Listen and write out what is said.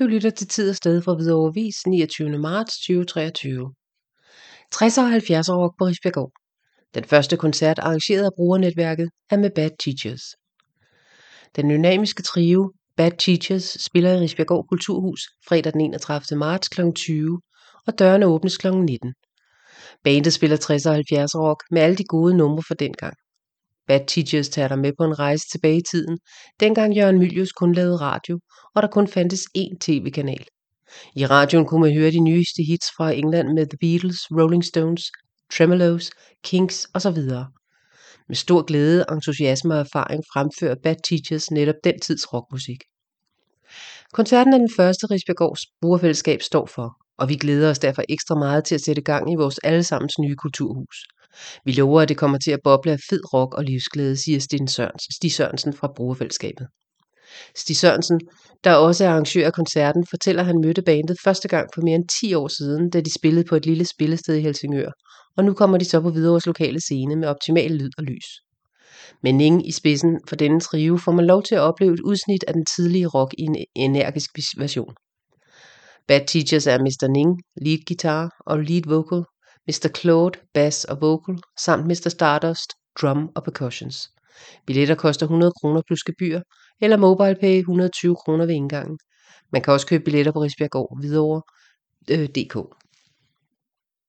Du lytter til Tid og Sted fra Hvidovre Vis 29. marts 2023. 60 og 70 rock på Risbjergård. Den første koncert arrangeret af brugernetværket er med Bad Teachers. Den dynamiske trio Bad Teachers spiller i Risbjergård Kulturhus fredag den 31. marts kl. 20, og dørene åbnes kl. 19. Bandet spiller 60 og 70 rock med alle de gode numre fra dengang. Bad Teachers tager dig med på en rejse tilbage i tiden, dengang Jørgen Mylius kun lavede radio, og der kun fandtes én tv-kanal. I radioen kunne man høre de nyeste hits fra England med The Beatles, Rolling Stones, Tremeloes, Kinks osv. Med stor glæde, entusiasme og erfaring fremfører Bad Teachers netop den tids rockmusik. Koncerten er den første Risbjergårds brugerfællesskab står for, og vi glæder os derfor ekstra meget til at sætte gang i vores allesammens nye kulturhus. Vi lover, at det kommer til at boble af fed rock og livsglæde, siger Sten Sørensen, Stig Sørensen fra brugerfællesskabet. Stig Sørensen, der også er arrangør af koncerten, fortæller, at han mødte bandet første gang for mere end 10 år siden, da de spillede på et lille spillested i Helsingør, og nu kommer de så på Hvidovres lokale scene med optimal lyd og lys. Med Ning i spidsen for denne trio får man lov til at opleve et udsnit af den tidlige rock i en energisk version. Bad Teachers er Mr. Ning, lead guitar og lead vocal, Mr. Claude, bass og vocal, samt Mr. Stardust, drum og percussions. Billetter koster 100 kroner plus gebyr, eller MobilePay 120 kroner ved indgangen. Man kan også købe billetter på Risbjergård videre.dk. Øh,